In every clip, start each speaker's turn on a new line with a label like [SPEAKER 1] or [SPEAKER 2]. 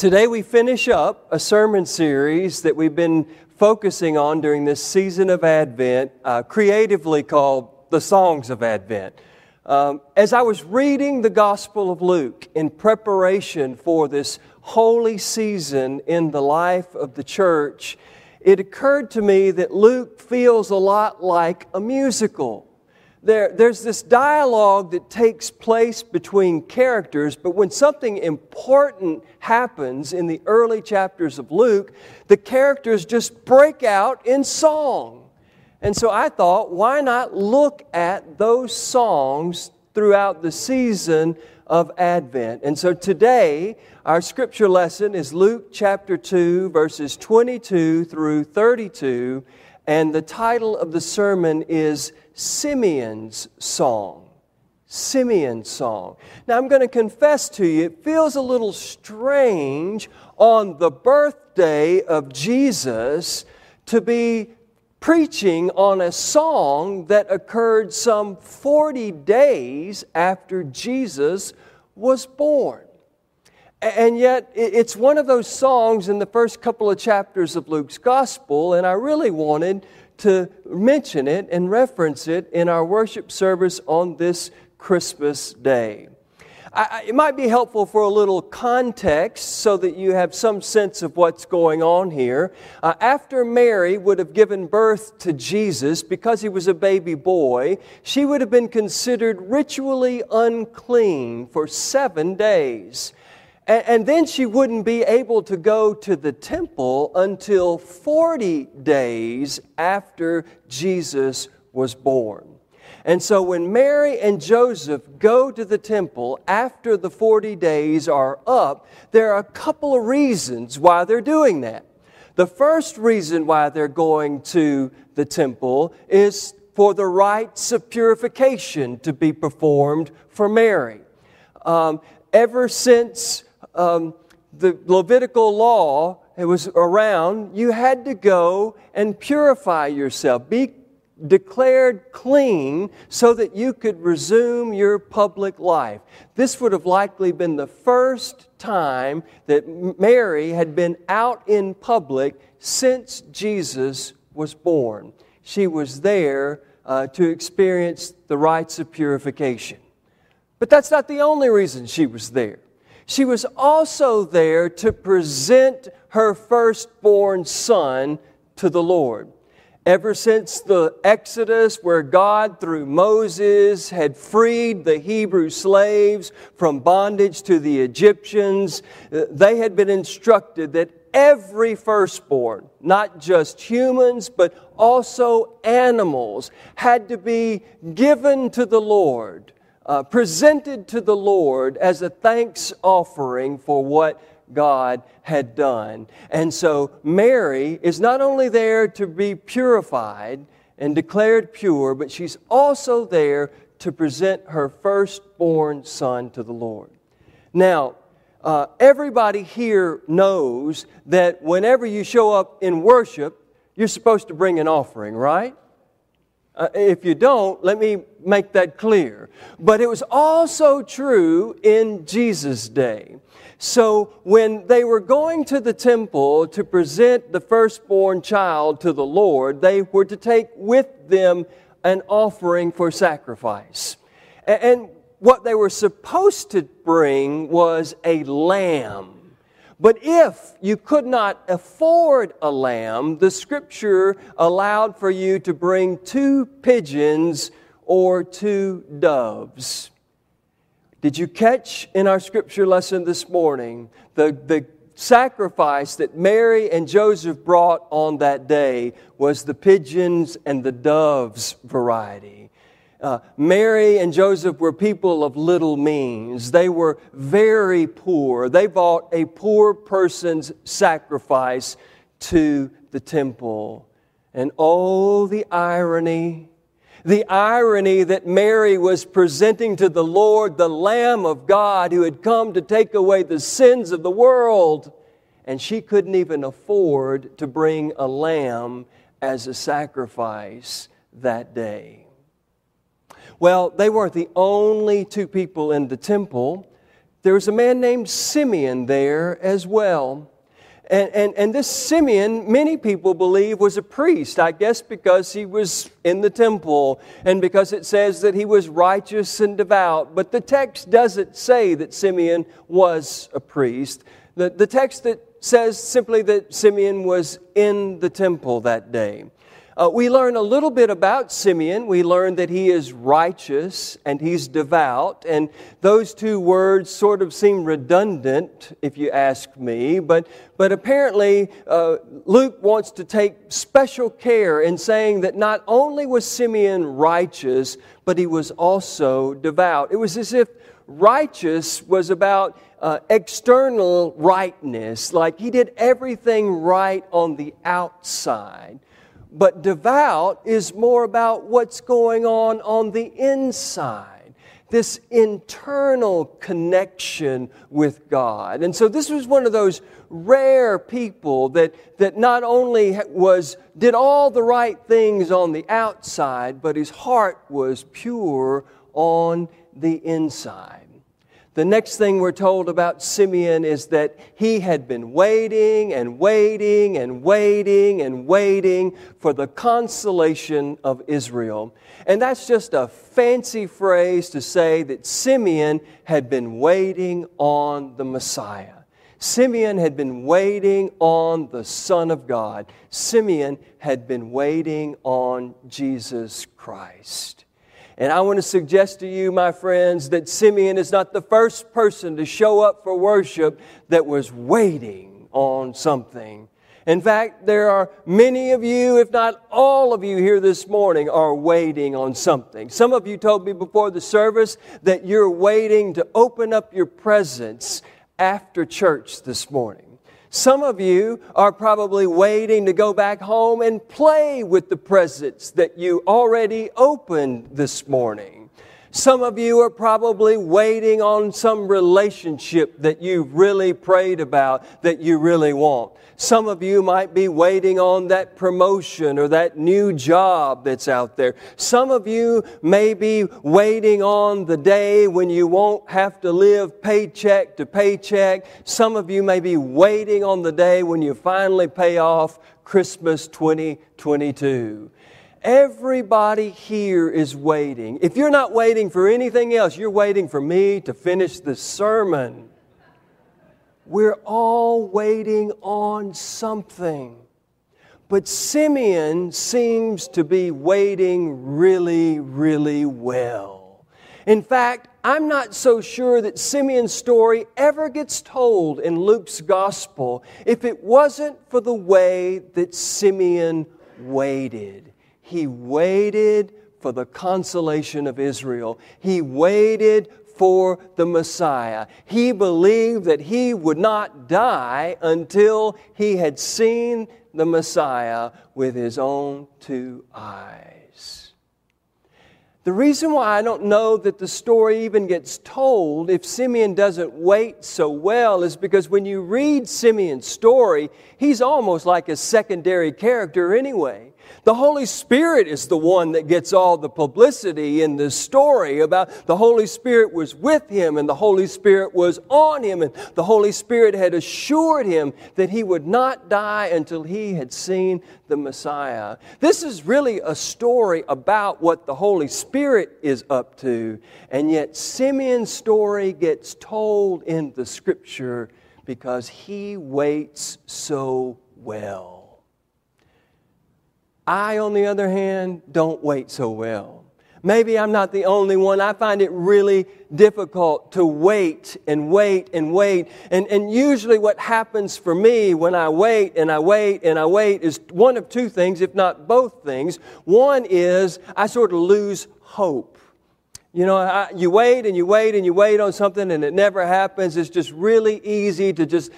[SPEAKER 1] Today, we finish up a sermon series that we've been focusing on during this season of Advent, uh, creatively called the Songs of Advent. Um, as I was reading the Gospel of Luke in preparation for this holy season in the life of the church, it occurred to me that Luke feels a lot like a musical there, there's this dialogue that takes place between characters, but when something important happens in the early chapters of Luke, the characters just break out in song. And so I thought, why not look at those songs throughout the season of Advent? And so today, our scripture lesson is Luke chapter 2, verses 22 through 32, and the title of the sermon is Simeon's song. Simeon's song. Now, I'm going to confess to you, it feels a little strange on the birthday of Jesus to be preaching on a song that occurred some 40 days after Jesus was born. And yet, it's one of those songs in the first couple of chapters of Luke's gospel, and I really wanted to mention it and reference it in our worship service on this Christmas day. I, it might be helpful for a little context so that you have some sense of what's going on here. Uh, after Mary would have given birth to Jesus, because he was a baby boy, she would have been considered ritually unclean for seven days. And, and then she wouldn't be able to go to the temple until 40 days after Jesus was born. And so when Mary and Joseph go to the temple after the 40 days are up, there are a couple of reasons why they're doing that. The first reason why they're going to the temple is for the rites of purification to be performed for Mary. Um, ever since um, the Levitical law it was around, you had to go and purify yourself, be declared clean so that you could resume your public life. This would have likely been the first time that Mary had been out in public since Jesus was born. She was there uh, to experience the rites of purification. But that's not the only reason she was there. She was also there to present her firstborn son to the Lord. Ever since the Exodus, where God, through Moses, had freed the Hebrew slaves from bondage to the Egyptians, uh, they had been instructed that every firstborn, not just humans, but also animals, had to be given to the Lord uh, presented to the Lord as a thanks offering for what God had done. And so Mary is not only there to be purified and declared pure, but she's also there to present her firstborn son to the Lord. Now, uh, everybody here knows that whenever you show up in worship, you're supposed to bring an offering, right? Uh, if you don't, let me make that clear. But it was also true in Jesus' day. So when they were going to the temple to present the firstborn child to the Lord, they were to take with them an offering for sacrifice. And what they were supposed to bring was a lamb. But if you could not afford a lamb, the scripture allowed for you to bring two pigeons or two doves. Did you catch in our scripture lesson this morning the, the sacrifice that Mary and Joseph brought on that day was the pigeons and the doves variety? Uh, Mary and Joseph were people of little means. They were very poor. They bought a poor person's sacrifice to the temple. And oh, the irony, the irony that Mary was presenting to the Lord the Lamb of God who had come to take away the sins of the world. And she couldn't even afford to bring a lamb as a sacrifice that day. Well, they weren't the only two people in the temple. there was a man named Simeon there as well. And, and, and this Simeon, many people believe, was a priest, I guess because he was in the temple and because it says that he was righteous and devout. But the text doesn't say that Simeon was a priest. The, the text that says simply that Simeon was in the temple that day. Uh, we learn a little bit about Simeon. We learn that he is righteous and he's devout. And those two words sort of seem redundant, if you ask me. But, but apparently, uh, Luke wants to take special care in saying that not only was Simeon righteous, but he was also devout. It was as if righteous was about uh, external rightness, like he did everything right on the outside. But devout is more about what's going on on the inside, this internal connection with God. And so this was one of those rare people that, that not only was, did all the right things on the outside, but his heart was pure on the inside. The next thing we're told about Simeon is that he had been waiting and waiting and waiting and waiting for the consolation of Israel. And that's just a fancy phrase to say that Simeon had been waiting on the Messiah. Simeon had been waiting on the Son of God. Simeon had been waiting on Jesus Christ. And I want to suggest to you, my friends, that Simeon is not the first person to show up for worship that was waiting on something. In fact, there are many of you, if not all of you here this morning, are waiting on something. Some of you told me before the service that you're waiting to open up your presents after church this morning. Some of you are probably waiting to go back home and play with the presents that you already opened this morning. Some of you are probably waiting on some relationship that you really prayed about that you really want. Some of you might be waiting on that promotion or that new job that's out there. Some of you may be waiting on the day when you won't have to live paycheck to paycheck. Some of you may be waiting on the day when you finally pay off Christmas 2022. Everybody here is waiting. If you're not waiting for anything else, you're waiting for me to finish the sermon. We're all waiting on something. But Simeon seems to be waiting really, really well. In fact, I'm not so sure that Simeon's story ever gets told in Luke's gospel if it wasn't for the way that Simeon waited. He waited for the consolation of Israel. He waited for the Messiah. He believed that he would not die until he had seen the Messiah with his own two eyes. The reason why I don't know that the story even gets told if Simeon doesn't wait so well is because when you read Simeon's story, he's almost like a secondary character anyway. The Holy Spirit is the one that gets all the publicity in this story about the Holy Spirit was with him and the Holy Spirit was on him and the Holy Spirit had assured him that he would not die until he had seen the Messiah. This is really a story about what the Holy Spirit is up to, and yet Simeon's story gets told in the scripture because he waits so well. I, on the other hand, don't wait so well. Maybe I'm not the only one. I find it really difficult to wait and wait and wait. And, and usually, what happens for me when I wait and I wait and I wait is one of two things, if not both things. One is I sort of lose hope. You know, I, you wait and you wait and you wait on something and it never happens. It's just really easy to just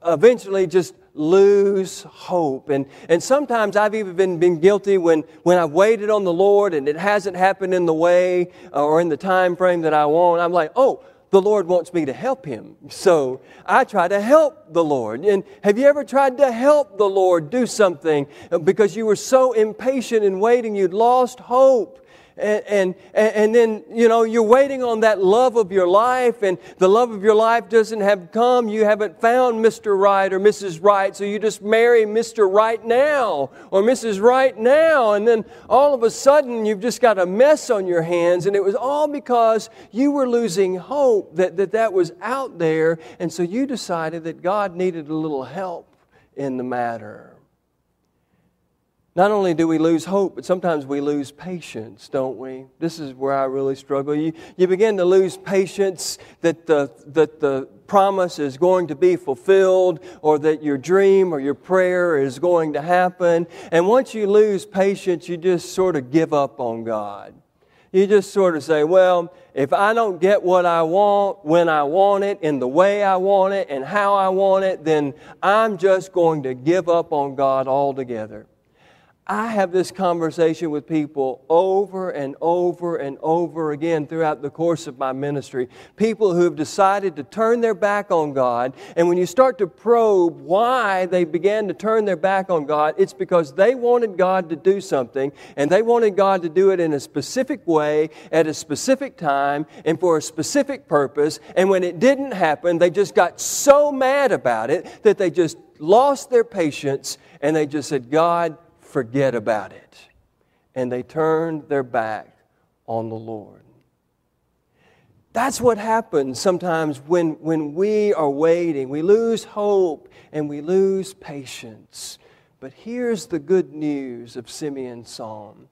[SPEAKER 1] uh, eventually just lose hope. And, and sometimes I've even been, been guilty when, when I've waited on the Lord and it hasn't happened in the way uh, or in the time frame that I want. I'm like, oh, the Lord wants me to help him. So I try to help the Lord. And have you ever tried to help the Lord do something because you were so impatient in waiting, you'd lost hope? And, and, and then, you know, you're waiting on that love of your life, and the love of your life doesn't have come. You haven't found Mr. Right or Mrs. Right, so you just marry Mr. Right now or Mrs. Right now. And then all of a sudden, you've just got a mess on your hands, and it was all because you were losing hope that that, that was out there, and so you decided that God needed a little help in the matter. Not only do we lose hope, but sometimes we lose patience, don't we? This is where I really struggle. You, you begin to lose patience that the, that the promise is going to be fulfilled or that your dream or your prayer is going to happen. And once you lose patience, you just sort of give up on God. You just sort of say, well, if I don't get what I want when I want it, in the way I want it, and how I want it, then I'm just going to give up on God altogether. I have this conversation with people over and over and over again throughout the course of my ministry. People who have decided to turn their back on God. And when you start to probe why they began to turn their back on God, it's because they wanted God to do something and they wanted God to do it in a specific way, at a specific time, and for a specific purpose. And when it didn't happen, they just got so mad about it that they just lost their patience and they just said, God, forget about it. And they turned their back on the Lord. That's what happens sometimes when, when we are waiting. We lose hope and we lose patience. But here's the good news of Simeon's psalm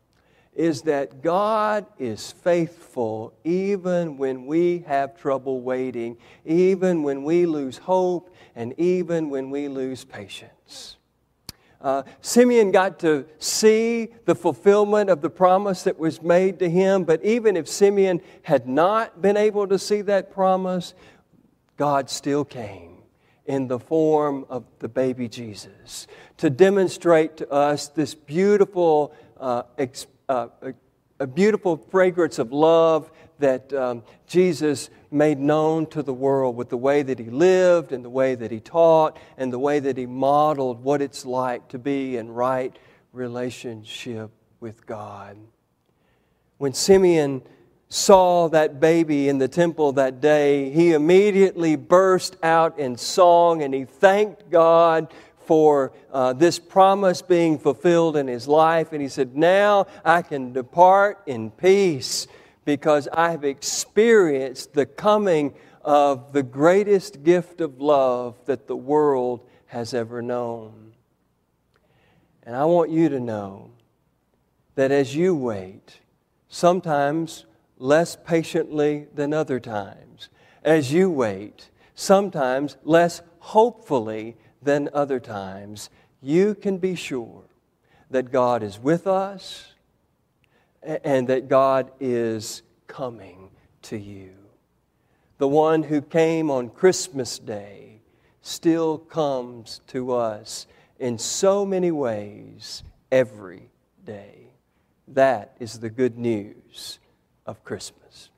[SPEAKER 1] is that God is faithful even when we have trouble waiting, even when we lose hope, and even when we lose patience. Uh, Simeon got to see the fulfillment of the promise that was made to him, but even if Simeon had not been able to see that promise, God still came in the form of the baby Jesus to demonstrate to us this beautiful, uh, ex- uh, a beautiful fragrance of love that um, Jesus made known to the world with the way that he lived and the way that he taught and the way that he modeled what it's like to be in right relationship with God. When Simeon saw that baby in the temple that day, he immediately burst out in song and he thanked God for uh, this promise being fulfilled in his life. And he said, Now I can depart in peace because I have experienced the coming of the greatest gift of love that the world has ever known. And I want you to know that as you wait, sometimes less patiently than other times, as you wait, sometimes less hopefully than other times, you can be sure that God is with us and that God is coming to you. The one who came on Christmas Day still comes to us in so many ways every day. That is the good news of Christmas.